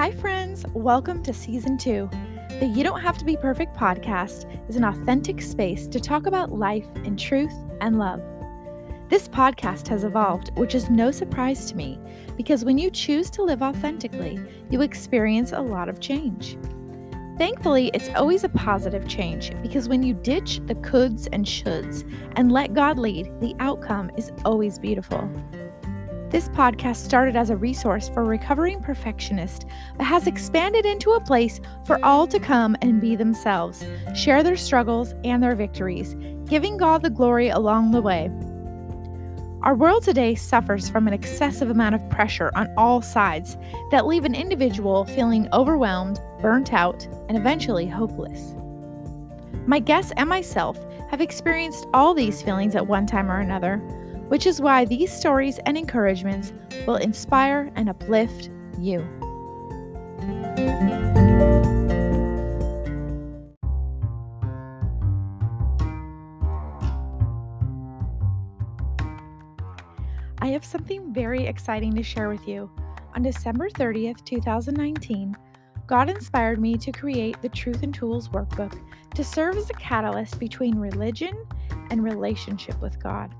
Hi, friends. Welcome to season two. The You Don't Have to Be Perfect podcast is an authentic space to talk about life in truth and love. This podcast has evolved, which is no surprise to me because when you choose to live authentically, you experience a lot of change. Thankfully, it's always a positive change because when you ditch the coulds and shoulds and let God lead, the outcome is always beautiful. This podcast started as a resource for recovering perfectionists, but has expanded into a place for all to come and be themselves, share their struggles and their victories, giving God the glory along the way. Our world today suffers from an excessive amount of pressure on all sides that leave an individual feeling overwhelmed, burnt out, and eventually hopeless. My guests and myself have experienced all these feelings at one time or another which is why these stories and encouragements will inspire and uplift you. I have something very exciting to share with you. On December 30th, 2019, God inspired me to create the Truth and Tools workbook to serve as a catalyst between religion and relationship with God.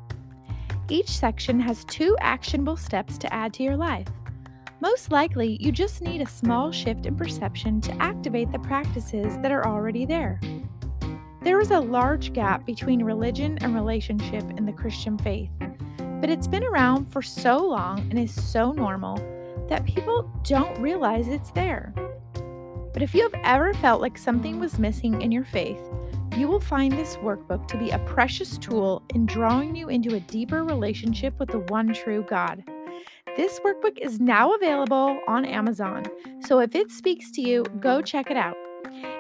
Each section has two actionable steps to add to your life. Most likely, you just need a small shift in perception to activate the practices that are already there. There is a large gap between religion and relationship in the Christian faith, but it's been around for so long and is so normal that people don't realize it's there. But if you have ever felt like something was missing in your faith, you will find this workbook to be a precious tool in drawing you into a deeper relationship with the one true God. This workbook is now available on Amazon, so if it speaks to you, go check it out.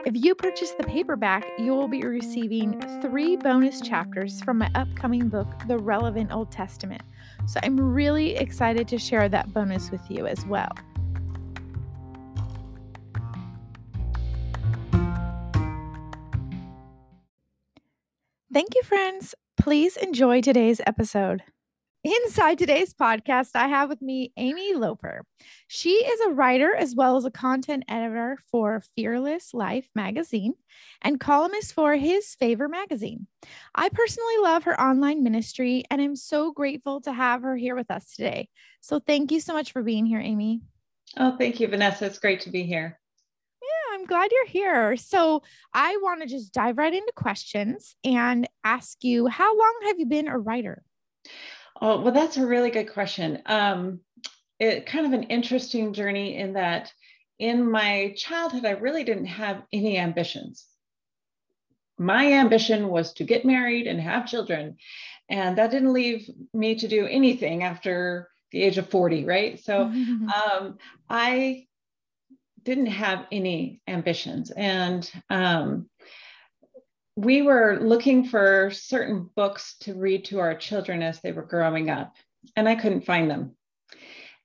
If you purchase the paperback, you will be receiving three bonus chapters from my upcoming book, The Relevant Old Testament. So I'm really excited to share that bonus with you as well. Thank you, friends. Please enjoy today's episode. Inside today's podcast, I have with me Ami Loper. She is a writer as well as a content editor for Fearless Life magazine and columnist for His Favor magazine. I personally love her online ministry and I'm so grateful to have her here with us today. So, thank you so much for being here, Ami. Oh, thank you, Vanessa. It's great to be here. I'm glad you're here. So, I want to just dive right into questions and ask you how long have you been a writer? Oh, well, that's a really good question. Um, it kind of an interesting journey in that in my childhood, I really didn't have any ambitions. My ambition was to get married and have children. And that didn't leave me to do anything after the age of 40, right? So um, I didn't have any ambitions. And um, we were looking for certain books to read to our children as they were growing up, and I couldn't find them.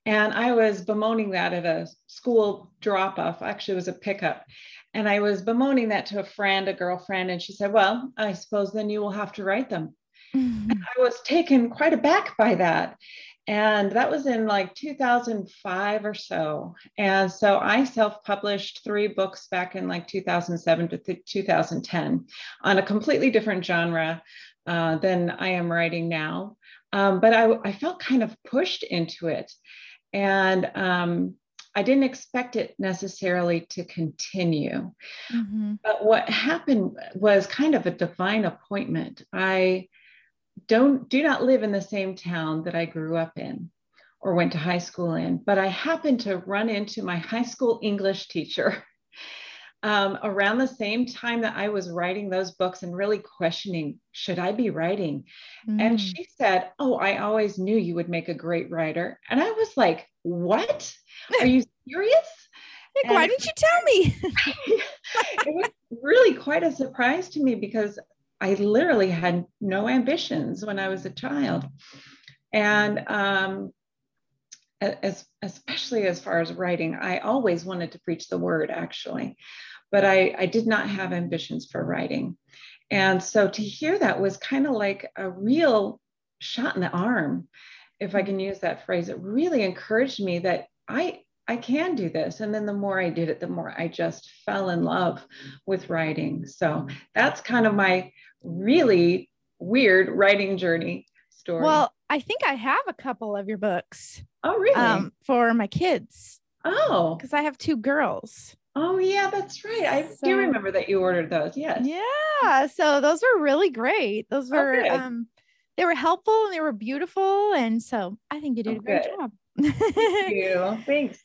And I was bemoaning that at a school drop off, actually, it was a pickup. And I was bemoaning that to a friend, a girlfriend, and she said, Well, I suppose then you will have to write them. Mm-hmm. I was taken quite aback by that. And that was in like 2005 or so. And so I self published three books back in like 2007 to th- 2010 on a completely different genre uh, than I am writing now. Um, but I, I, felt kind of pushed into it. And um, I didn't expect it necessarily to continue. Mm-hmm. But what happened was kind of a divine appointment. I don't do not live in the same town that I grew up in or went to high school in, but I happened to run into my high school English teacher um, around the same time that I was writing those books and really questioning, should I be writing? Mm. And she said, Oh, I always knew you would make a great writer. And I was like, What? Are you serious? Like, why didn't you tell me? it was really quite a surprise to me because I literally had no ambitions when I was a child. And um, as, especially as far as writing, I always wanted to preach the word actually, but I, I did not have ambitions for writing. And so to hear that was kind of like a real shot in the arm, if I can use that phrase. It really encouraged me that I I can do this. And then the more I did it, the more I just fell in love with writing. So that's kind of my really weird writing journey story. Well, I think I have a couple of your books. Oh, really? Um, for my kids. Oh, because I have two girls. Oh, yeah, that's right. I so, do remember that you ordered those. Yes. Yeah. So those were really great. Those oh, were, oh, um, they were helpful and they were beautiful. And so I think you did oh, a great good. job. Thank you. Thanks.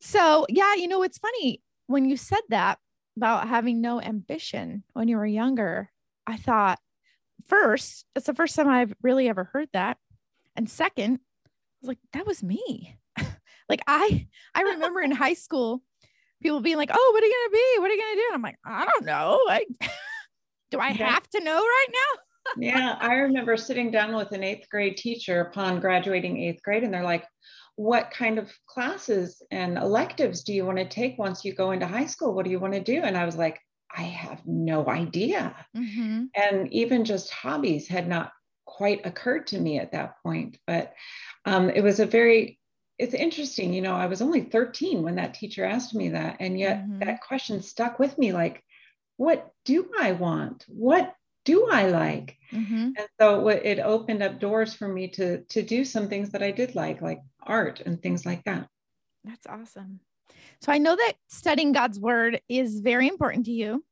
So, yeah, you know, it's funny when you said that about having no ambition when you were younger. I thought, first, it's the first time I've really ever heard that. And second, I was like, that was me. like I I remember in high school, people being like, Oh, what are you gonna be? What are you gonna do? And I'm like, I don't know. Like, do I have to know right now? yeah, I remember sitting down with an eighth grade teacher upon graduating eighth grade, and they're like, What kind of classes and electives do you want to take once you go into high school? What do you want to do? And I was like, I have no idea. Mm-hmm. And even just hobbies had not quite occurred to me at that point. But um, it was a very, it's interesting, you know, I was only 13 when that teacher asked me that. And yet mm-hmm. that question stuck with me like, what do I want? What do I like? Mm-hmm. And so it opened up doors for me to to do some things that I did like, like art and things like that. That's awesome. So I know that studying God's word is very important to you.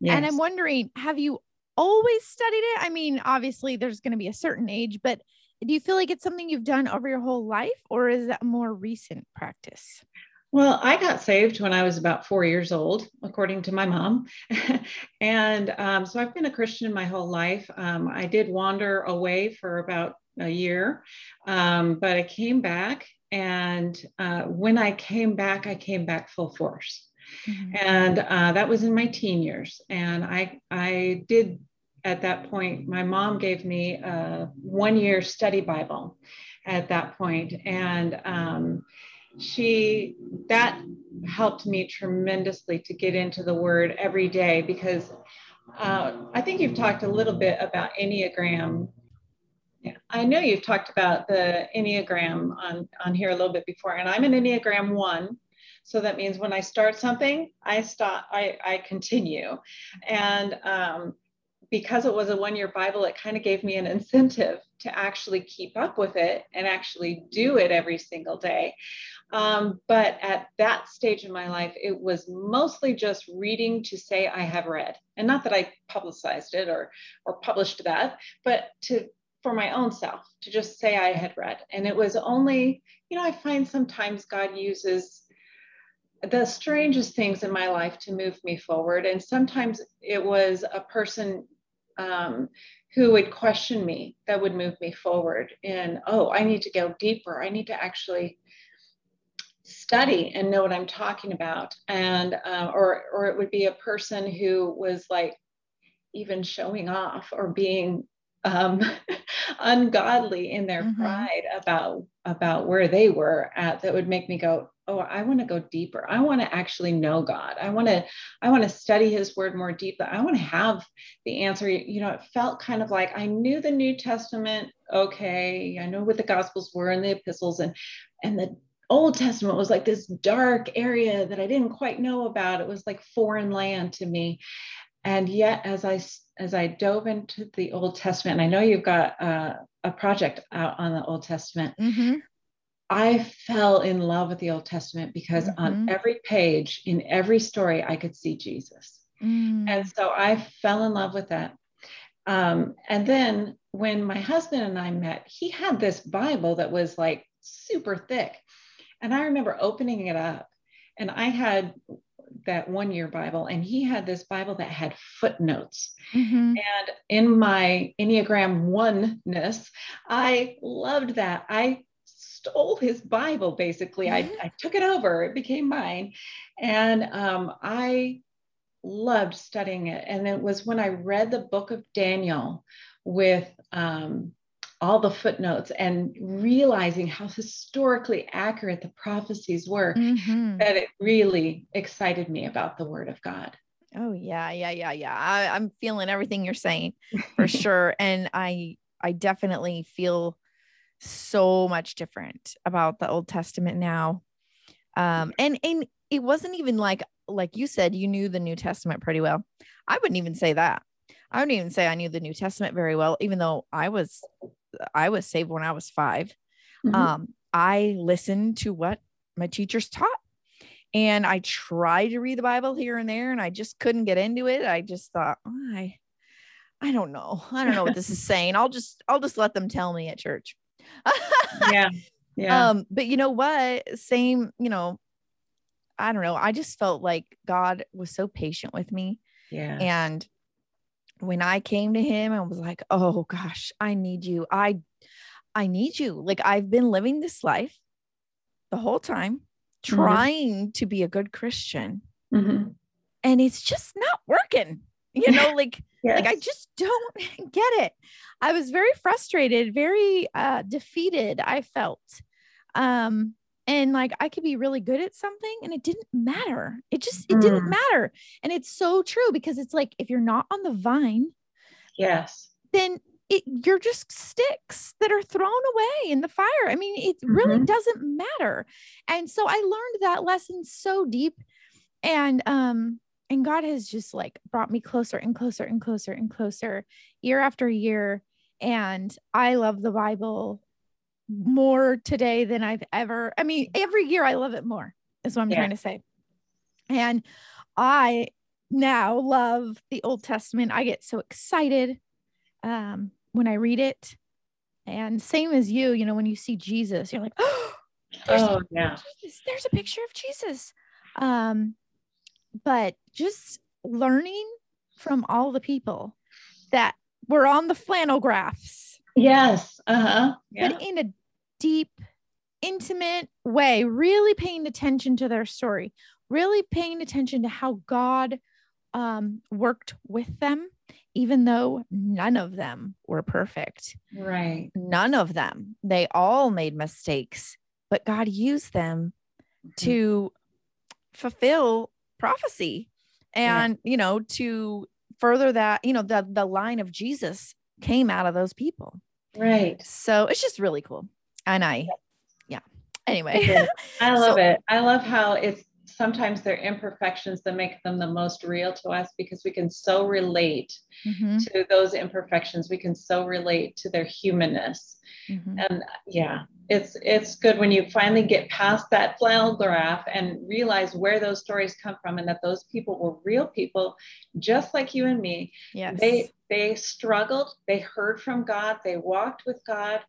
Yes. And I'm wondering, have you always studied it? I mean, obviously there's going to be a certain age, but do you feel like it's something you've done over your whole life or is that more recent practice? Well, I got saved when I was about four years old, according to my mom. and um, so I've been a Christian my whole life. Um, I did wander away for about a year, um, but I came back and uh, when I came back, I came back full force. Mm-hmm. And uh, that was in my teen years. And I, I did at that point, my mom gave me a one year study Bible at that point. And um, she, that helped me tremendously to get into the word every day because uh, I think you've talked a little bit about Enneagram I know you've talked about the Enneagram on, on here a little bit before, and I'm an Enneagram one. So that means when I start something, I stop, I, I continue. And um, because it was a one year Bible, it kind of gave me an incentive to actually keep up with it and actually do it every single day. Um, but at that stage in my life, it was mostly just reading to say I have read, and not that I publicized it or or published that, but to for my own self to just say I had read. And it was only, you know, I find sometimes God uses the strangest things in my life to move me forward. And sometimes it was a person um, who would question me that would move me forward And oh, I need to go deeper. I need to actually study and know what I'm talking about. And, uh, or, or it would be a person who was like, even showing off or being um, ungodly in their mm-hmm. pride about about where they were at that would make me go oh i want to go deeper. I want to actually know god. I want to i want to study his word more deeply. I want to have the answer. You know it felt kind of like i knew the new testament okay. I know what the gospels were and the epistles and and the old testament was like this dark area that i didn't quite know about. It was like foreign land to me. And yet as i as i dove into the old testament and i know you've got uh, a project out on the old testament mm-hmm. i fell in love with the old testament because mm-hmm. on every page in every story i could see jesus mm. and so i fell in love with that um, and then when my husband and i met he had this bible that was like super thick and i remember opening it up and i had that one year Bible, and he had this Bible that had footnotes. Mm-hmm. And in my Enneagram oneness, I loved that. I stole his Bible basically. Mm-hmm. I, I, took it over, it became mine. And um, I loved studying it. And it was when I read the book of Daniel with um, all the footnotes and realizing how historically accurate the prophecies were mm-hmm. that it really excited me about the word of God. Oh yeah, yeah, yeah, yeah. I, I'm feeling everything you're saying for sure. And I I definitely feel so much different about the Old Testament now. Um, and and it wasn't even like like you said, you knew the New Testament pretty well. I wouldn't even say that. I wouldn't even say I knew the New Testament very well, even though I was I was saved when I was 5 mm-hmm. Um, I listened to what my teachers taught and I tried to read the Bible here and there, and I just couldn't get into it. I just thought, oh, I, I don't know. I don't know what this is saying. I'll just, I'll just let them tell me at church. yeah. Yeah. Um, but you know what? Same, you know, I don't know. I just felt like God was so patient with me. Yeah. And when I came to him and was like, oh gosh, I need you. I I need you. Like I've been living this life the whole time, mm-hmm. trying mm-hmm. to be a good Christian. Mm-hmm. And it's just not working. You know, like yes. like I just don't get it. I was very frustrated, very uh defeated, I felt. Um and like I could be really good at something and it didn't matter. It just it mm. didn't matter. And it's so true because it's like if you're not on the vine, yes, then it, you're just sticks that are thrown away in the fire. I mean, it really mm-hmm. doesn't matter. And so I learned that lesson so deep and um and God has just like brought me closer and closer and closer and closer year after year and I love the Bible more today than I've ever. I mean, every year I love it more, is what I'm yeah. trying to say. And I now love the Old Testament. I get so excited um, when I read it. And same as you, you know, when you see Jesus, you're like, oh, oh yeah, Jesus. there's a picture of Jesus. Um, but just learning from all the people that were on the flannel graphs. Yes. Uh-huh. Yeah. But in a deep, intimate way, really paying attention to their story, really paying attention to how God um, worked with them, even though none of them were perfect. Right. None of them. They all made mistakes, but God used them mm-hmm. to fulfill prophecy and, yeah. you know, to further that, you know, the, the line of Jesus came out of those people. Right. So it's just really cool and I, yeah. Anyway, I love so, it. I love how it's sometimes they're imperfections that make them the most real to us because we can so relate mm-hmm. to those imperfections. We can so relate to their humanness. Mm-hmm. And yeah, it's it's good when you finally get past that flannel graph and realize where those stories come from and that those people were real people just like you and me. Yes. They they struggled, they heard from God, they walked with God,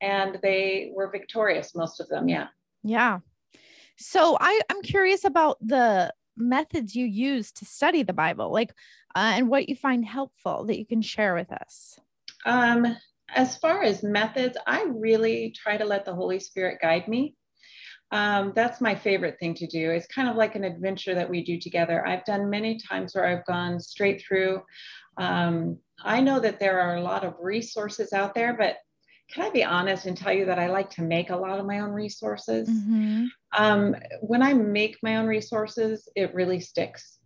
and they were victorious, most of them. Yeah. Yeah. So I, I'm curious about the methods you use to study the Bible, like, uh, and what you find helpful that you can share with us. Um, as far as methods, I really try to let the Holy Spirit guide me. Um, that's my favorite thing to do. It's kind of like an adventure that we do together. I've done many times where I've gone straight through. Um, I know that there are a lot of resources out there, but can I be honest and tell you that I like to make a lot of my own resources? Mm-hmm. Um, when I make my own resources, it really sticks.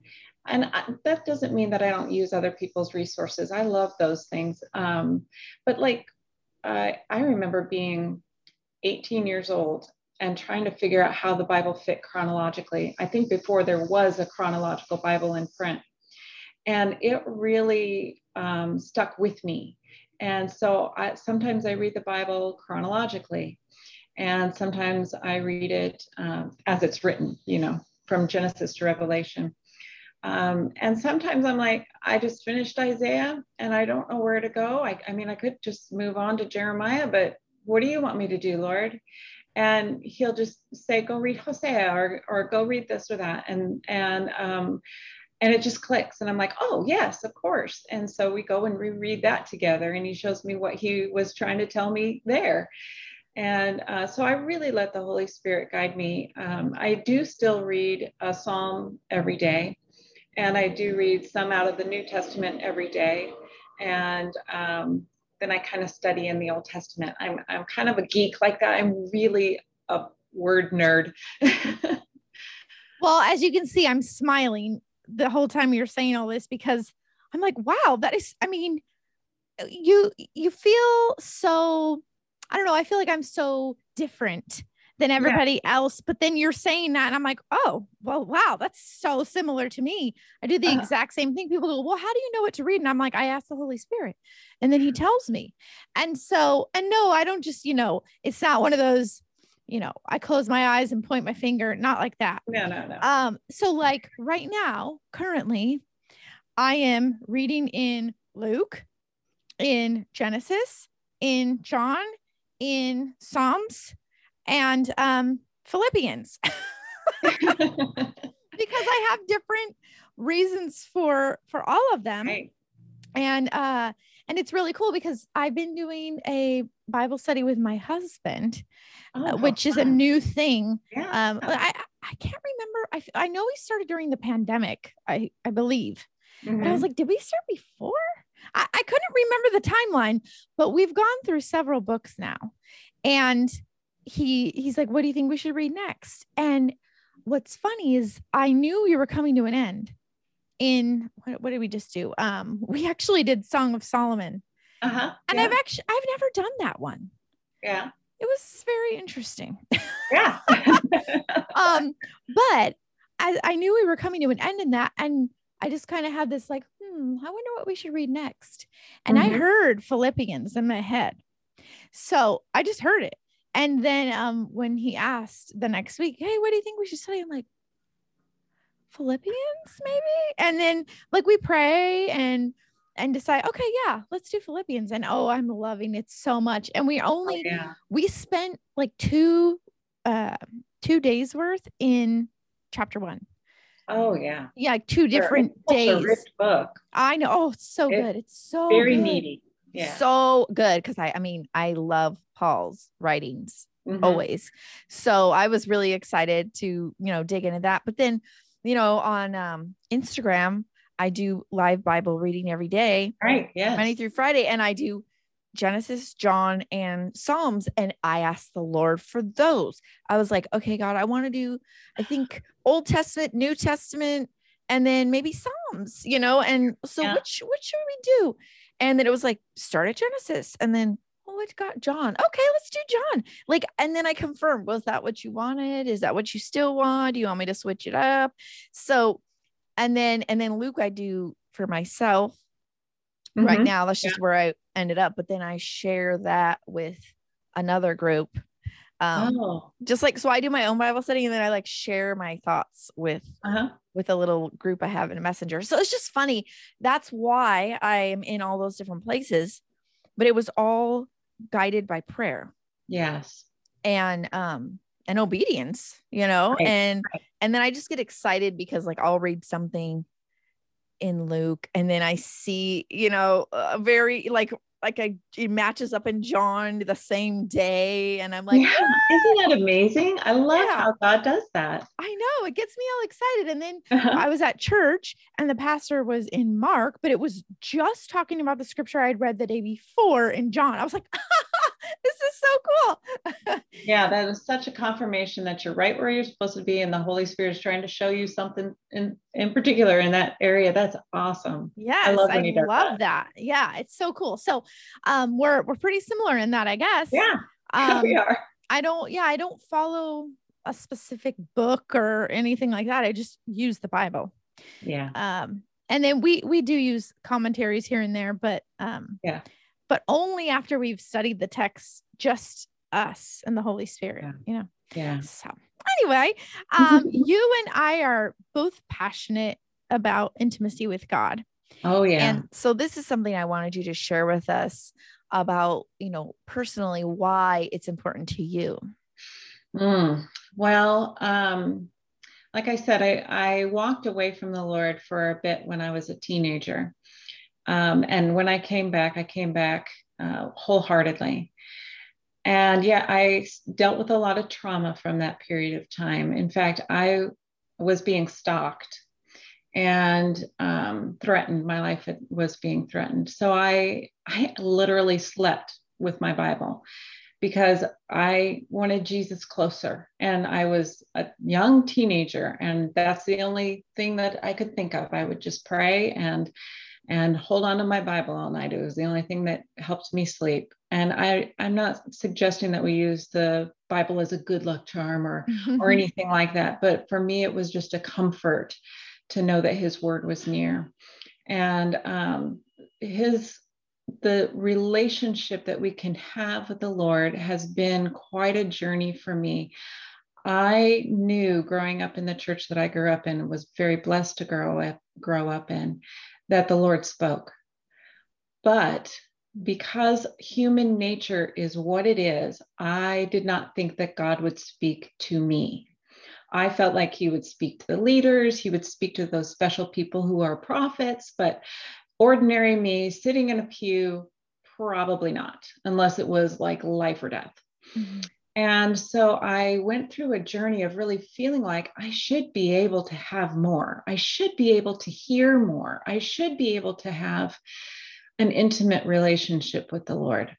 And I, that doesn't mean that I don't use other people's resources. I love those things. Um, but like, uh, I remember being 18 years old and trying to figure out how the Bible fit chronologically. I think before there was a chronological Bible in print. And it really um, stuck with me and so I, sometimes I read the Bible chronologically, and sometimes I read it um, as it's written, you know, from Genesis to Revelation. Um, and sometimes I'm like, I just finished Isaiah and I don't know where to go. I, I mean, I could just move on to Jeremiah, but what do you want me to do, Lord? and he'll just say go read hosea or, or go read this or that and and um, and it just clicks and i'm like oh yes of course. And so we go and reread that together and he shows me what he was trying to tell me there. And uh, so i really let the holy spirit guide me. Um, i do still read a psalm every day and i do read some out of the new testament every day. And um, then i kind of study in the old testament. I'm, I'm kind of a geek like that. I'm really a word nerd. Well as you can see i'm smiling the whole time you're saying all this because I'm like, wow, that is, I mean, you you feel so I don't know, I feel like I'm so different than everybody yeah. else. But then you're saying that, and I'm like, oh, well, wow, that's so similar to me. I do the uh-huh. exact same thing. People go, well, how do you know what to read? And I'm like, I ask the Holy Spirit, and then He tells me. And so, and no, I don't just, you know, it's not one of those, you know, I close my eyes and point my finger, not like that. No, no, no. Um, so like right now, currently, I am reading in Luke, in Genesis, in John, in Psalms and um, Philippians because I have different reasons for for all of them. Right. And uh and it's really cool because I've been doing a Bible study with my husband, uh, oh, uh, which is a new thing. Yeah. Um, I I can't remember. I I know we started during the pandemic. I I believe. Mm-hmm. I was like, did we start before? I, I couldn't remember the timeline, but we've gone through several books now. And he he's like, what do you think we should read next? And what's funny is I knew we were coming to an end in what, what did we just do? Um, we actually did Song of Solomon. Uh-huh. And yeah. I've actually I've never done that one. Yeah. It was very interesting. Yeah. um, but I, I knew we were coming to an end in that. And I just kind of had this like, hmm, I wonder what we should read next. And mm-hmm. I heard Philippians in my head. So I just heard it. And then um, when he asked the next week, hey, what do you think we should study? I'm like, Philippians, maybe? And then like we pray and and decide, okay, yeah, let's do Philippians. And oh, I'm loving it so much. And we only oh, yeah. we spent like two uh two days worth in chapter one. Oh yeah. Yeah, two different days. rich book. I know. Oh, it's so it's good. It's so very good. meaty. Yeah. So good. Cause I I mean, I love Paul's writings mm-hmm. always. So I was really excited to, you know, dig into that. But then, you know, on um, Instagram, I do live Bible reading every day. Right. Yeah. Monday through Friday. And I do Genesis, John, and Psalms. And I asked the Lord for those. I was like, okay, God, I want to do, I think Old Testament, New Testament, and then maybe Psalms, you know? And so yeah. which which should we do? And then it was like start at Genesis and then oh, it got John. Okay, let's do John. Like, and then I confirmed, was that what you wanted? Is that what you still want? Do you want me to switch it up? So, and then, and then Luke, I do for myself mm-hmm. right now. That's just yeah. where I ended up. But then I share that with another group. Um, oh. just like, so I do my own Bible study and then I like share my thoughts with, uh-huh. with a little group I have in a messenger. So it's just funny. That's why I am in all those different places, but it was all guided by prayer. Yes. And um and obedience, you know, right. and right. and then I just get excited because like I'll read something in Luke and then I see, you know, a very like like I it matches up in John the same day. And I'm like, yeah, ah! isn't that amazing? I love yeah. how God does that. I know it gets me all excited. And then uh-huh. I was at church and the pastor was in Mark, but it was just talking about the scripture I'd read the day before in John. I was like, this is so cool. yeah, that is such a confirmation that you're right where you're supposed to be, and the Holy Spirit is trying to show you something in in particular in that area. That's awesome. Yes, I love, I love that. that. Yeah, it's so cool. So, um, we're we're pretty similar in that, I guess. Yeah, um, we are. I don't. Yeah, I don't follow a specific book or anything like that. I just use the Bible. Yeah. Um, and then we we do use commentaries here and there, but um, yeah but only after we've studied the text, just us and the Holy Spirit, yeah. you know? Yeah. So, anyway, um, you and I are both passionate about intimacy with God. Oh, yeah. And so, this is something I wanted you to share with us about, you know, personally why it's important to you. Mm. Well, um, like I said, I, I walked away from the Lord for a bit when I was a teenager. Um, and when I came back, I came back uh, wholeheartedly. And yeah, I dealt with a lot of trauma from that period of time. In fact, I was being stalked and um, threatened. My life was being threatened. So I, I literally slept with my Bible because I wanted Jesus closer. And I was a young teenager, and that's the only thing that I could think of. I would just pray and and hold on to my Bible all night. It was the only thing that helped me sleep. And I, I'm not suggesting that we use the Bible as a good luck charm or or anything like that. But for me, it was just a comfort to know that His Word was near, and um, His the relationship that we can have with the Lord has been quite a journey for me. I knew growing up in the church that I grew up in was very blessed to grow up grow up in that the Lord spoke. But because human nature is what it is, I did not think that God would speak to me. I felt like he would speak to the leaders, he would speak to those special people who are prophets, but ordinary me sitting in a pew, probably not, unless it was like life or death. Mm-hmm. And so I went through a journey of really feeling like I should be able to have more. I should be able to hear more. I should be able to have an intimate relationship with the Lord.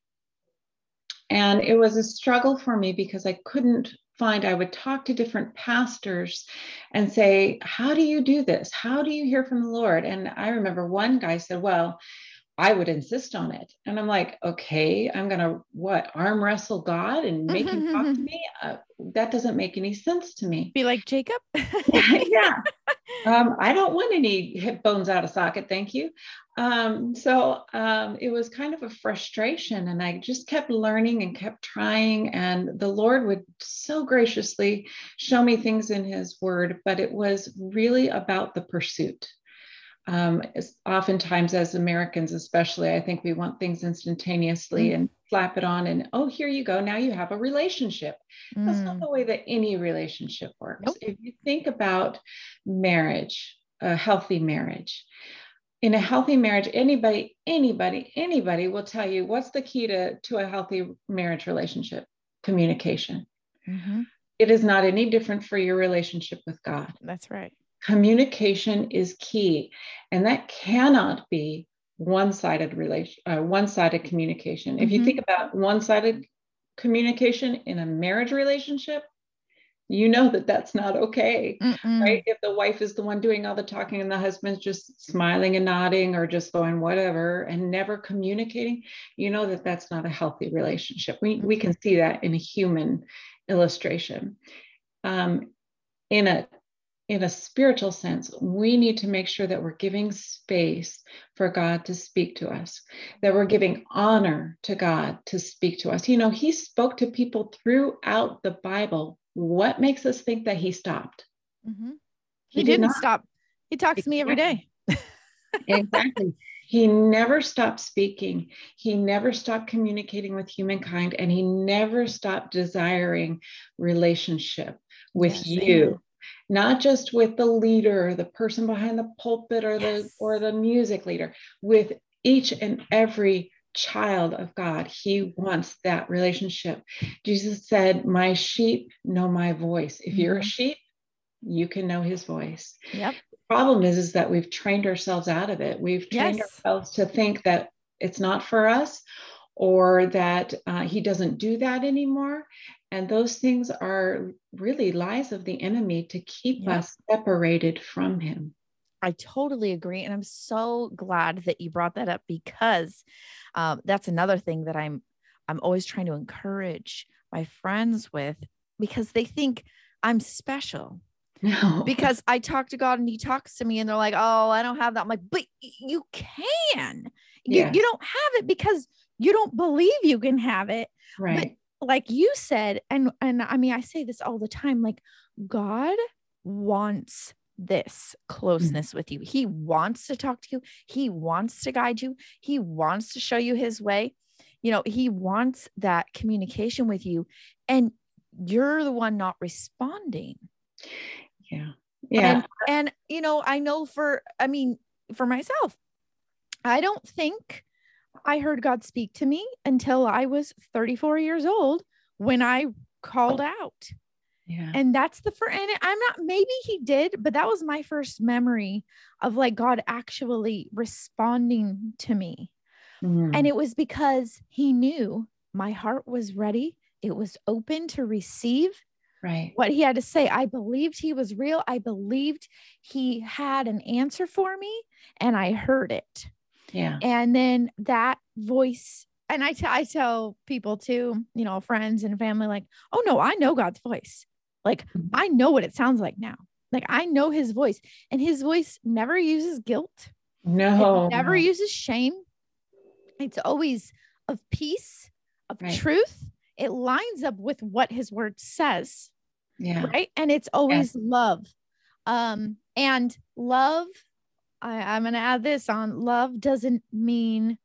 And it was a struggle for me because I couldn't find, I would talk to different pastors and say, How do you do this? How do you hear from the Lord? And I remember one guy said, Well, I would insist on it. And I'm like, okay, I'm going to what arm wrestle God and make him talk to me? Uh, that doesn't make any sense to me. Be like Jacob. yeah. Um, I don't want any hip bones out of socket. Thank you. Um, so um, it was kind of a frustration. And I just kept learning and kept trying. And the Lord would so graciously show me things in his word, but it was really about the pursuit um, oftentimes as Americans, especially, I think we want things instantaneously mm. and slap it on and, oh, here you go. Now you have a relationship. Mm. That's not mm. the way that any relationship works. Nope. If you think about marriage, a healthy marriage, in a healthy marriage, anybody, anybody, anybody will tell you what's the key to, to a healthy marriage relationship? Communication. Mm-hmm. It is not any different for your relationship with God. That's right communication is key and that cannot be one-sided relation uh, one-sided communication mm-hmm. if you mm-hmm. think about one-sided communication in a marriage relationship you know that that's not okay Mm-mm. right if the wife is the one doing all the talking and the husband's just smiling and nodding or just going whatever and never communicating you know that that's not a healthy relationship we, we can see that in a human illustration um, in a in a spiritual sense, we need to make sure that we're giving space for God to speak to us, that we're giving honor to God to speak to us. You know, He spoke to people throughout the Bible. What makes us think that He stopped? Mm-hmm. He, he, didn't did stop. He talks exactly. to me every day. exactly. He never stopped speaking. He never stopped communicating with humankind, and he never stopped desiring relationship with yes, you not just with the leader, the person behind the pulpit or yes. the or the music leader, with each and every child of God. He wants that relationship. Jesus said, My sheep know my voice. If you're a mm-hmm. sheep, you can know his voice. Yep. The problem is, is that we've trained ourselves out of it. We've trained yes. ourselves to think that it's not for us or that uh, he doesn't do that anymore. And those things are really lies of the enemy to keep yeah. us separated from him. I totally agree. And I'm so glad that you brought that up because um, that's another thing that I'm I'm always trying to encourage my friends with because they think I'm special. No. Because I talk to God and He talks to me, and they're like, "Oh, I don't have that." I'm like, "But you can. You, you don't have it because you don't believe you can have it." Right like you said and and i mean i say this all the time like god wants this mm. closeness mm-hmm. with you. He wants to talk to you. He wants to guide you. He wants to show you his way. You know he wants that communication with you and you're the one not responding. Yeah. Yeah. and, and you know i know for i mean for myself i don't think I heard God speak to me until I was 34 years old when I called out. Yeah. And that's the first, and I'm not, maybe he did, but that was my first memory of like God actually responding to me. Mm. And it was because he knew my heart was ready, it was open to receive right what he had to say i believed he was real i believed he had an answer for me and i heard it yeah and then that voice and I, t- I tell people too you know friends and family like oh no i know god's voice like Mhm. i know what it sounds like now like i know his voice and his voice never uses guilt no it never uses shame. It's always of peace, of Right. truth. It lines up with what his word says, yeah right? And it's always love. Um, and love, I, I'm gonna add this on love doesn't mean,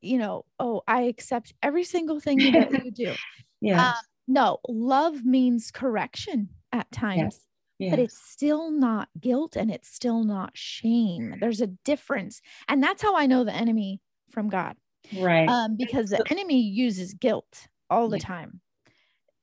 you know, oh, I accept every single thing that you do. yeah Um, no, love means correction at times but yes. it's still not guilt and it's still not shame. There's a difference. And that's how I know the enemy from God. right Um, because the enemy uses guilt all the Yeah. time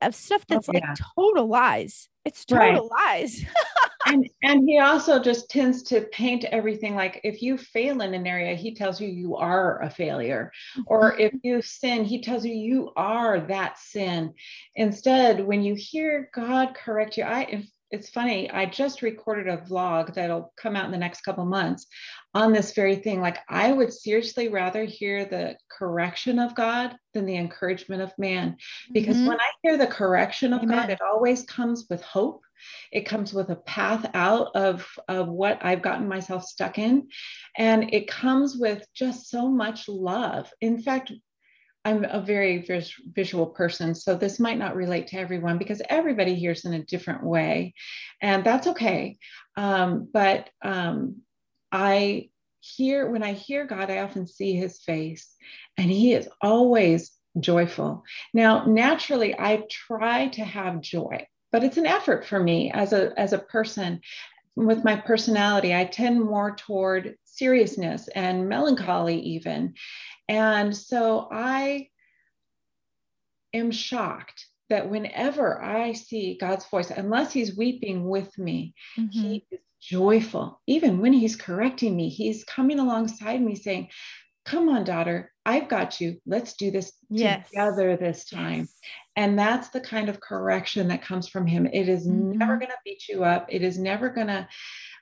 of stuff Oh, that's like total lies. It's Right. total lies. and and he also just tends to paint everything like if you fail in an area he tells you you are a failure or Mm-hmm. if you sin he tells you you are that sin instead when you hear god correct you i it's funny i just recorded a vlog that'll come out in the next couple months on this very thing like i would seriously rather hear the correction of god than the encouragement of man because Mhm. when i hear the correction of Amen. god it always comes with hope it comes with a path out of, of what I've gotten myself stuck in. And it comes with just so much love. In fact, I'm a very vis- visual person, so this might not relate to everyone because everybody hears in a different way, and that's okay. Um, but um, I hear when I hear God, I often see His face, and He is always joyful. Now, naturally, I try to have joy, but it's an effort for me as a as a person. With my personality, I tend more toward seriousness and melancholy, even. And so I am shocked that whenever I see God's voice, unless He's weeping with me, Mhm. He is joyful. Even when He's correcting me, He's coming alongside me saying, Come on, daughter, I've got you. Let's do this Yes. together this time. Yes. And that's the kind of correction that comes from Him. It is never Mhm. going to beat you up, it is never going to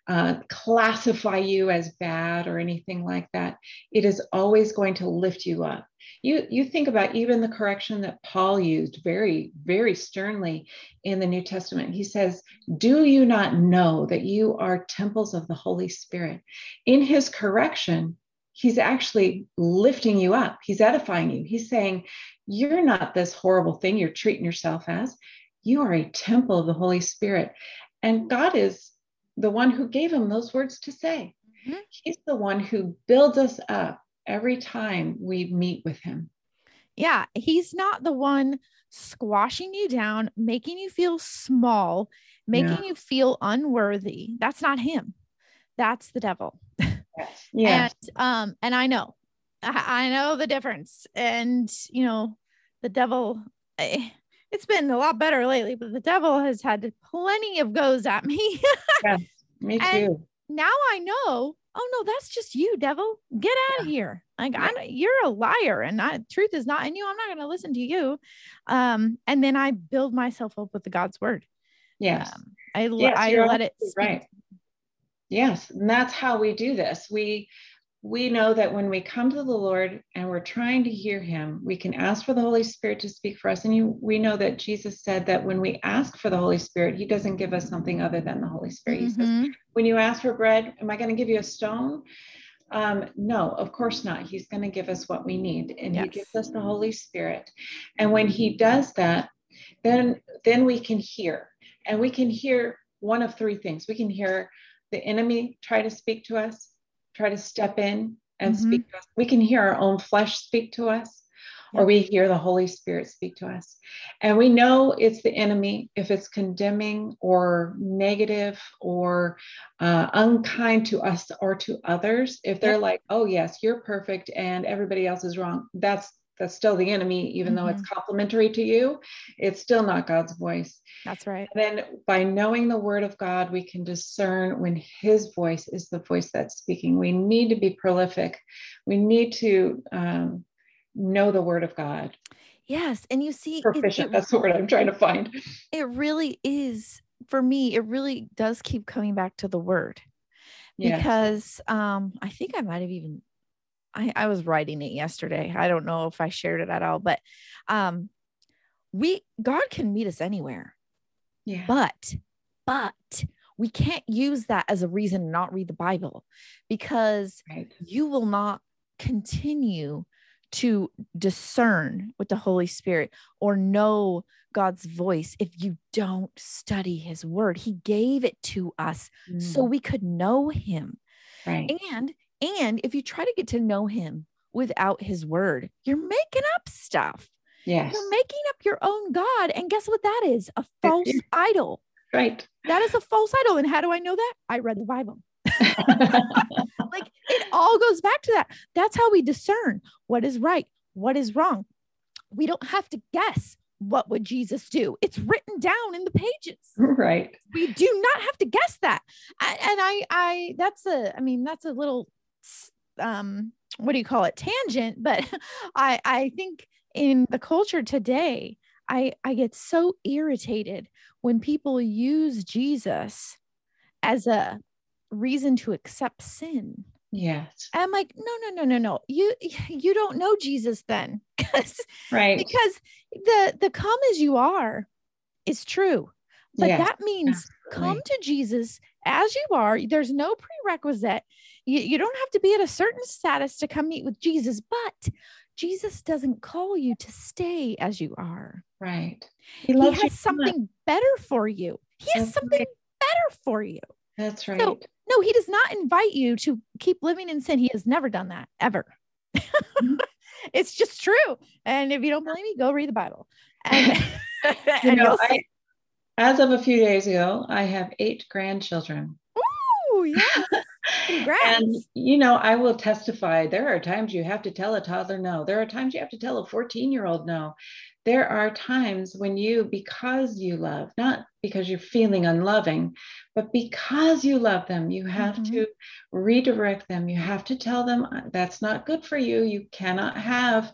uh, classify you as bad or anything like that. It is always going to lift you up. You, you think about even the correction that Paul used very, very sternly in the New Testament. He says, Do you not know that you are temples of the Holy Spirit? In his correction, he's actually lifting you up, he's edifying you. He's saying, You're not this horrible thing you're treating yourself as. You are a temple of the Holy Spirit. And God is the one who gave him those words to say. Mhm. He's the one who builds us up every time we meet with him. Yeah, he's not the one squashing you down, making you feel small, making you feel unworthy. That's not him. That's the devil. Yes. Yes. And um, and I know, I, I know the difference. And you know, the devil. eh, it's been a lot better lately, but the devil has had plenty of goes at me. Me and- too. now I know. Oh no, that's just you, devil. Get out of here. Like Yeah. I, you're a liar, and I, truth is not in you. I'm not going to listen to you. Um, and then I build myself up with the God's word. Yes. Um, I, Yes, I let it right. Yes, and that's how we do this. We we know that when we come to the Lord and we're trying to hear him, we can ask for the Holy Spirit to speak for us. And you, we know that Jesus said that when we ask for the Holy Spirit, he doesn't give us something other than the Holy Spirit. He says, Mhm. when you ask for bread, am I going to give you a stone? Um, no, of course not. He's going to give us what we need, and He gives us the Holy Spirit. And when He does that, then then we can hear, and we can hear one of three things. We can hear the enemy try to speak to us, try to step in and Mhm. speak to us. We can hear our own flesh speak to us, or we hear the Holy Spirit speak to us. And we know it's the enemy if it's condemning or negative or uh, unkind to us or to others. If they're like, "Oh yes, you're perfect and everybody else is wrong," that's that's still the enemy, even though it's complimentary to you. It's still not God's voice. That's right. And then by knowing the word of God, we can discern when his voice is the voice that's speaking. We need to be prolific. We need to um, know the word of God. Yes. And you see, proficient. It, it, That's the word I'm trying to find. It really is, for me, it really does keep coming back to the word. Because um, I think I might have even, I, I was writing it yesterday. I don't know if I shared it at all, but um, we, God can meet us anywhere. Yeah. But, but we can't use that as a reason to not read the Bible because right. you will not continue to discern with the Holy Spirit or know God's voice if you don't study his word. He gave it to us mm. so we could know him. Right. And and if you try to get to know him without his word, you're making up stuff. Yes. You're making up your own God. And guess what that is? A false idol. Right. That is a false idol. And how do I know that? I read the Bible. like it all goes back to that. That's how we discern what is right, what is wrong. We don't have to guess what would Jesus do? It's written down in the pages. Right. We do not have to guess that. And I I that's a I mean that's a little um what do you call it tangent, but I I think in the culture today I I get so irritated when people use Jesus as a reason to accept sin. Yes. I'm like, no, no, no, no, no. You you don't know Jesus then. right. Because the the come as you are is true. But that means absolutely. come to Jesus as you are. There's no prerequisite. You, you don't have to be at a certain status to come meet with Jesus, but Jesus doesn't call you to stay as you are. Right. He, he has something better for you. He has something better for you. That's right. So no, he does not invite you to keep living in sin. He has never done that ever. Mm-hmm. it's just true. And if you don't believe me, go read the Bible. And, you know, I, as of a few days ago, I have eight grandchildren. Ooh, yes. Congrats. and you know, I will testify. There are times you have to tell a toddler no. There are times you have to tell a 14 year old no there are times when you, because you love, not because you're feeling unloving, but because you love them, you have mm-hmm. to redirect them. You have to tell them that's not good for you. You cannot have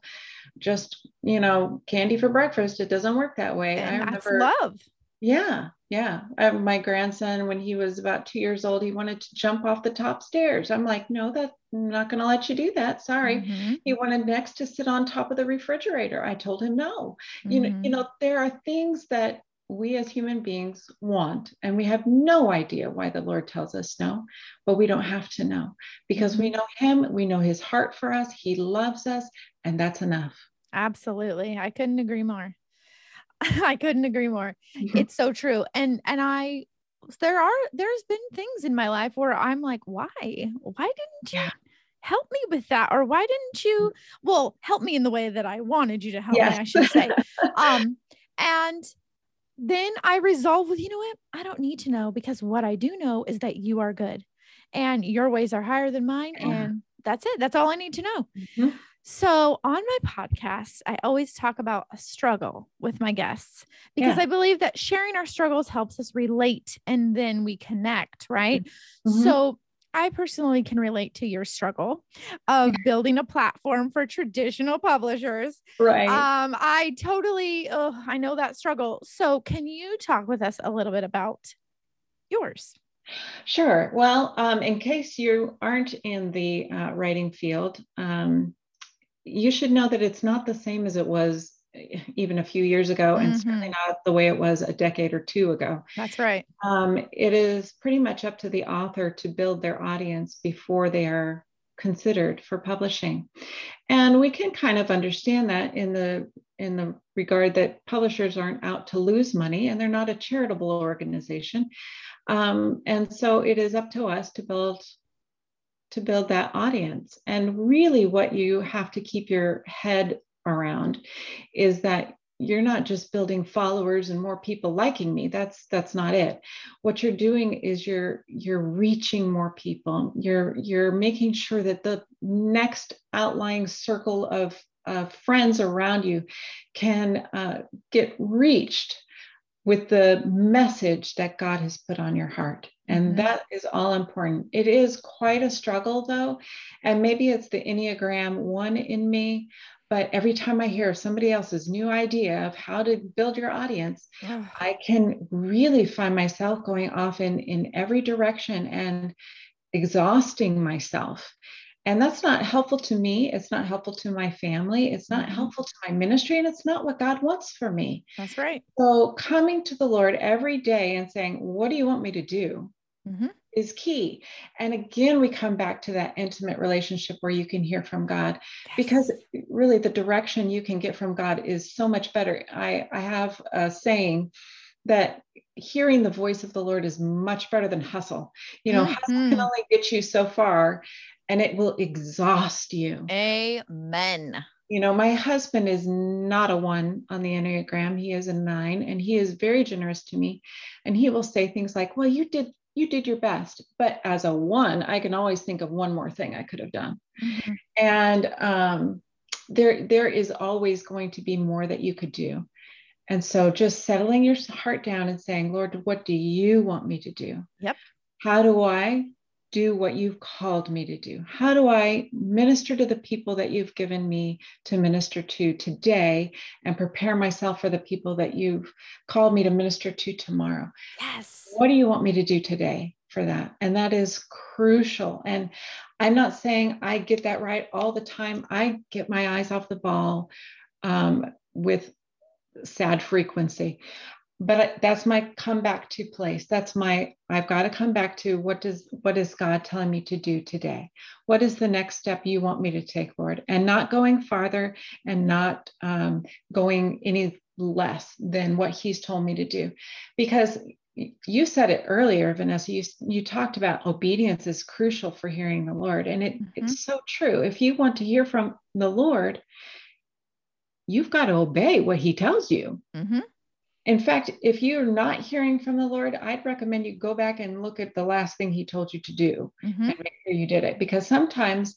just, you know, candy for breakfast. It doesn't work that way. And I remember love. Yeah, yeah. Uh, my grandson, when he was about two years old, he wanted to jump off the top stairs. I'm like, no, that I'm not going to let you do that. Sorry. Mm-hmm. He wanted next to sit on top of the refrigerator. I told him no. Mm-hmm. You know, you know, there are things that we as human beings want, and we have no idea why the Lord tells us no, but we don't have to know because we mm-hmm. know Him, we know His heart for us, He loves us, and that's enough. Absolutely. I couldn't agree more. I couldn't agree more. Mm-hmm. It's so true. And and I there are there's been things in my life where I'm like, why? Why didn't you help me with that? Or why didn't you well help me in the way that I wanted you to help yes. me, I should say. um and then I resolve with, you know what? I don't need to know because what I do know is that you are good and your ways are higher than mine. Yeah. And that's it. That's all I need to know. Mm-hmm. So, on my podcast, I always talk about a struggle with my guests because yeah. I believe that sharing our struggles helps us relate and then we connect, right? Mm-hmm. So, I personally can relate to your struggle of building a platform for traditional publishers. Right. Um, I totally, oh, I know that struggle. So, can you talk with us a little bit about yours? Sure. Well, um, in case you aren't in the uh, writing field, um, you should know that it's not the same as it was even a few years ago, and mm-hmm. certainly not the way it was a decade or two ago. That's right. Um, it is pretty much up to the author to build their audience before they are considered for publishing, and we can kind of understand that in the in the regard that publishers aren't out to lose money and they're not a charitable organization. Um, and so it is up to us to build to build that audience. And really, what you have to keep your head around is that you're not just building followers and more people liking me that's that's not it what you're doing is you're you're reaching more people you're you're making sure that the next outlying circle of friends around you can uh, get reached with the message that God has put on your heart. And mm-hmm. that is all important. It is quite a struggle, though. And maybe it's the Enneagram one in me, But every time I hear somebody else's new idea of how to build your audience, I can really find myself going off in, in every direction and exhausting myself. And that's not helpful to me. It's not helpful to my family. It's not mm-hmm. helpful to my ministry. And it's not what God wants for me. That's right. So coming to the Lord every day and saying, What do you want me to do? Mm-hmm. is key. And again, we come back to that intimate relationship where you can hear from God yes. because really the direction you can get from God is so much better. I, I have a saying that hearing the voice of the Lord is much better than hustle. You know, mm-hmm. hustle can only get you so far and it will exhaust you. Amen. You know, my husband is not a one on the Enneagram. He is a nine and he is very generous to me. And he will say things like, Well, you did you did your best. But as a one, I can always think of one more thing I could have done. Mm-hmm. And um, there there is always going to be more that you could do. And so just settling your heart down and saying, Lord, what do you want me to do? Yep. How do I do what you've called me to do? How do I minister to the people that you've given me to minister to today and prepare myself for the people that you've called me to minister to tomorrow? Yes. What do you want me to do today for that? And that is crucial. And I'm not saying I get that right all the time. I get my eyes off the ball um, with sad frequency but that's my come back to place. That's my i've got to come back to what does what is god telling me to do today? What is the next step you want me to take lord? And not going farther and not um, going any less than what he's told me to do. Because you said it earlier vanessa you, you talked about obedience is crucial for hearing the lord. And it, mm-hmm. it's so true. If you want to hear from the lord you've got to obey what he tells you. Mm-hmm in fact, if you're not hearing from the Lord, I'd recommend you go back and look at the last thing He told you to do mm-hmm. and make sure you did it. Because sometimes,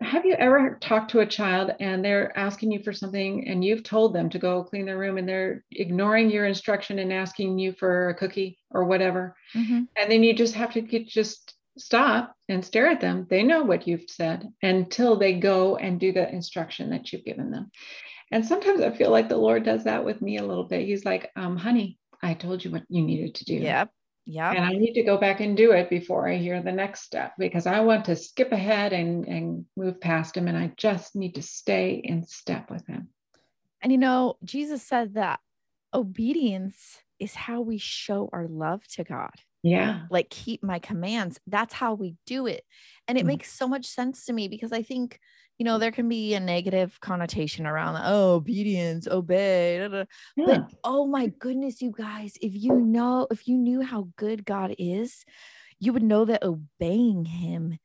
have you ever talked to a child and they're asking you for something and you've told them to go clean their room and they're ignoring your instruction and asking you for a cookie or whatever? Mm-hmm. And then you just have to get just stop and stare at them. They know what you've said until they go and do the instruction that you've given them. And sometimes I feel like the Lord does that with me a little bit. He's like, um, honey, I told you what you needed to do. Yep. Yeah. And I need to go back and do it before I hear the next step because I want to skip ahead and, and move past him. And I just need to stay in step with him. And you know, Jesus said that obedience is how we show our love to God. Yeah. Like keep my commands. That's how we do it. And it mm makes so much sense to me because I think you know, there can be a negative connotation around, oh, obedience, obey. Yeah. But oh my goodness, you guys, if you know, if you knew how good God is, you would know that obeying Him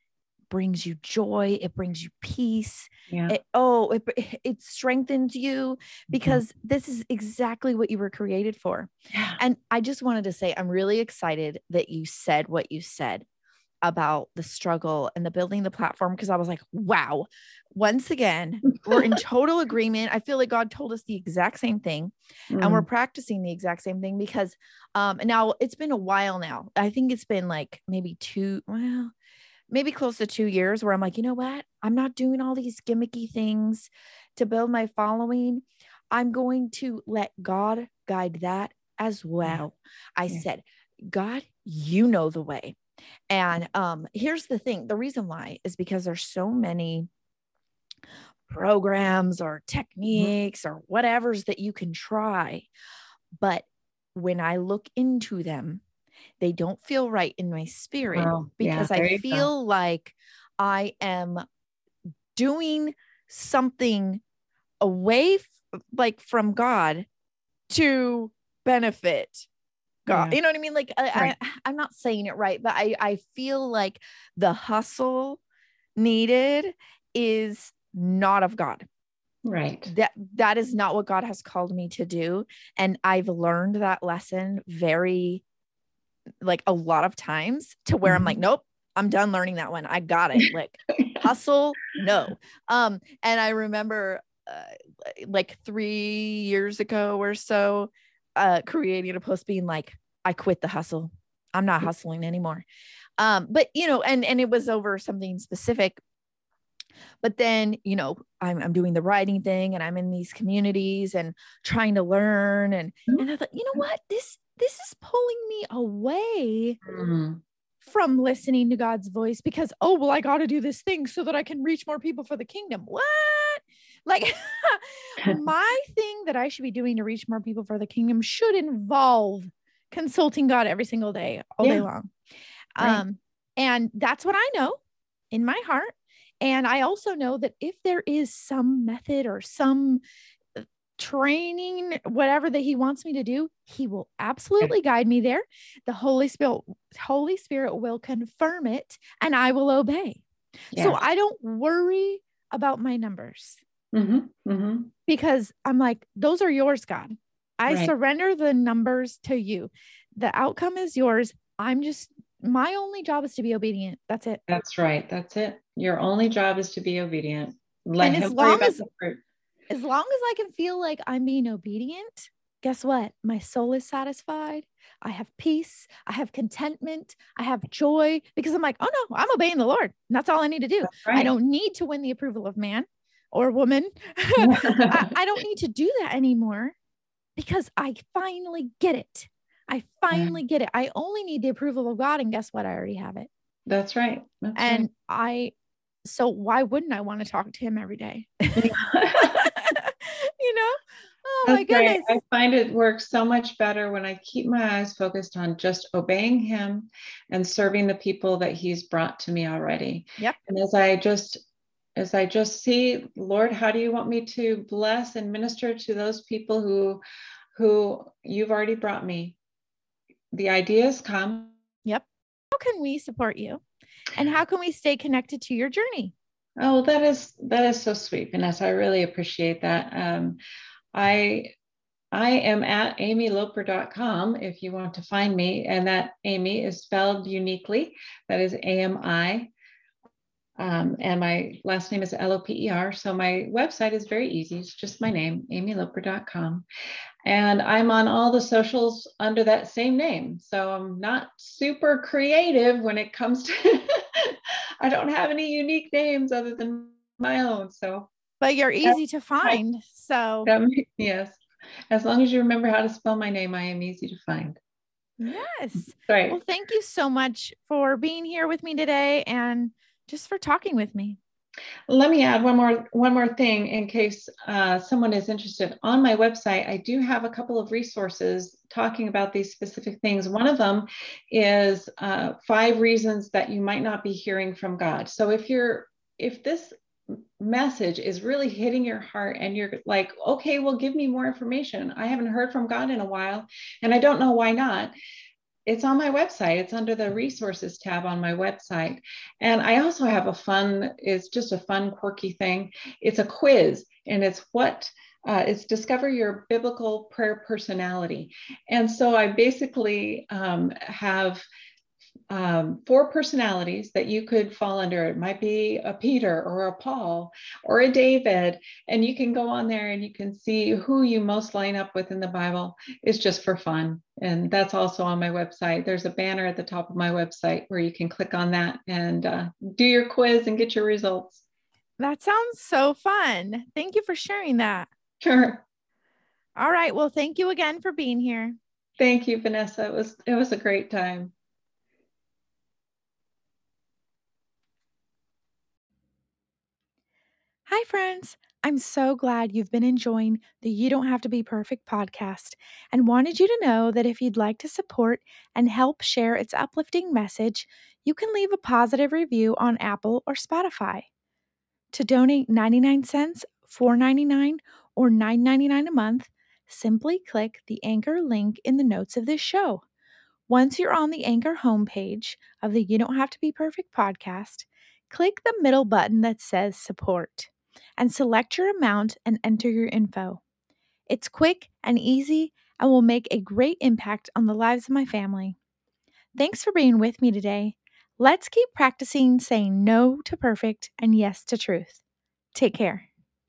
brings you joy it brings you peace yeah. It, oh it, it strengthens you mm-hmm. because mm-hmm. this is exactly what you were created for yeah. and i just wanted to say i'm really excited that you said what you said about the struggle and the building the platform because I was like, wow, once again, we're in total agreement. I feel like God told us the exact same thing mm. and we're mm. practicing the exact same thing because um now it's been a while now. I think it's been like maybe two, well, maybe close to two years where I'm like, you know what? I'm not doing all these gimmicky things to build my following. I'm going to let God guide that as well. I yeah. said, God, you know the way. And um, here's the thing the reason why is because there's so many programs or mm-hmm. techniques or whatever's that you can try. But when I look into them, they don't feel right in my spirit because yeah, I feel go. like I am doing something away f- like from God to benefit God. Yeah. You know what I mean? Like right. I, I'm not saying it right, but I, I feel like the hustle needed is not of God. Right. That that is not what God has called me to do. And I've learned that lesson very like a lot of times to where mm-hmm. I'm like, mm-hmm. nope, I'm done learning that one. I got it. Like hustle, no. Um, and I remember uh, like three years ago or so, uh, creating a post being like, I quit the hustle. I'm not hustling anymore. Um, but you know, and and it was over something specific. But then, you know, I'm, I'm doing the writing thing and I'm in these communities and trying to learn. And, mm-hmm. and I thought, you know what? This, this is pulling me away mm-hmm. from listening to God's voice because, oh, well, I got to do this thing so that I can reach more people for the kingdom. What? Like my thing that I should be doing to reach more people for the kingdom should involve consulting God every single day, all yeah. day long. Right. Um, and that's what I know in my heart. And I also know that if there is some method or some uh, training, whatever that he wants me to do, he will absolutely guide me there. The Holy Spirit, Holy Spirit will confirm it and I will obey. So I don't worry about my numbers. Mm-hmm, mm-hmm. Because I'm like, those are yours, God. I right. surrender the numbers to you. The outcome is yours. I'm just, my only job is to be obedient. That's it. That's right. That's it. Your only job is to be obedient. Let and him as long as, as long as I can feel like I'm being obedient, guess what? My soul is satisfied. I have peace. I have contentment. I have joy because I'm like, oh no, I'm obeying the Lord. And that's all I need to do. Right. I don't need to win the approval of man or woman. I, I, don't need to do that anymore because I finally get it. I finally get it. I only need the approval of God. And guess what? I already have it. That's right. That's and right. I, so why wouldn't I want to talk to him every day? you know? Oh That's my goodness. Right. I find it works so much better when I keep my eyes focused on just obeying him and serving the people that he's brought to me already. Yep. And as I just as I just see, Lord, how do you want me to bless and minister to those people who who you've already brought me? The ideas come. Yep. How can we support you? And how can we stay connected to your journey? Oh, that is that is so sweet, Vanessa. I really appreciate that. Um, I I am at amiloper.com if you want to find me. And that Ami is spelled uniquely. That is A M I um, and my last name is L O P E R. So my website is very easy. It's just my name, amiloper.com. And I'm on all the socials under that same name. So I'm not super creative when it comes to, I don't have any unique names other than my own. So, but you're easy to find. So, yes. As long as you remember how to spell my name, I am easy to find. Yes. Right. Well, thank you so much for being here with me today and just for talking with me. Let me add one more one more thing in case uh, someone is interested. On my website, I do have a couple of resources talking about these specific things. One of them is uh, five reasons that you might not be hearing from God. So if you're if this message is really hitting your heart and you're like, okay, well, give me more information. I haven't heard from God in a while, and I don't know why not it's on my website. It's under the resources tab on my website. And I also have a fun, it's just a fun, quirky thing. It's a quiz and it's what uh, it's discover your biblical prayer personality. And so I basically um, have um, four personalities that you could fall under. It might be a Peter or a Paul or a David. And you can go on there and you can see who you most line up with in the Bible. It's just for fun. And that's also on my website. There's a banner at the top of my website where you can click on that and uh, do your quiz and get your results. That sounds so fun. Thank you for sharing that. Sure. All right. Well, thank you again for being here. Thank you, Vanessa. It was it was a great time. Hi, friends. I'm so glad you've been enjoying the You Don't Have to Be Perfect podcast and wanted you to know that if you'd like to support and help share its uplifting message, you can leave a positive review on Apple or Spotify. To donate 99 cents, $4.99, or $9.99 a month, simply click the Anchor link in the notes of this show. Once you're on the Anchor homepage of the You Don't Have to Be Perfect podcast, click the middle button that says Support and select your amount and enter your info. It's quick and easy and will make a great impact on the lives of my family. Thanks for being with me today. Let's keep practicing saying no to perfect and yes to truth. Take care.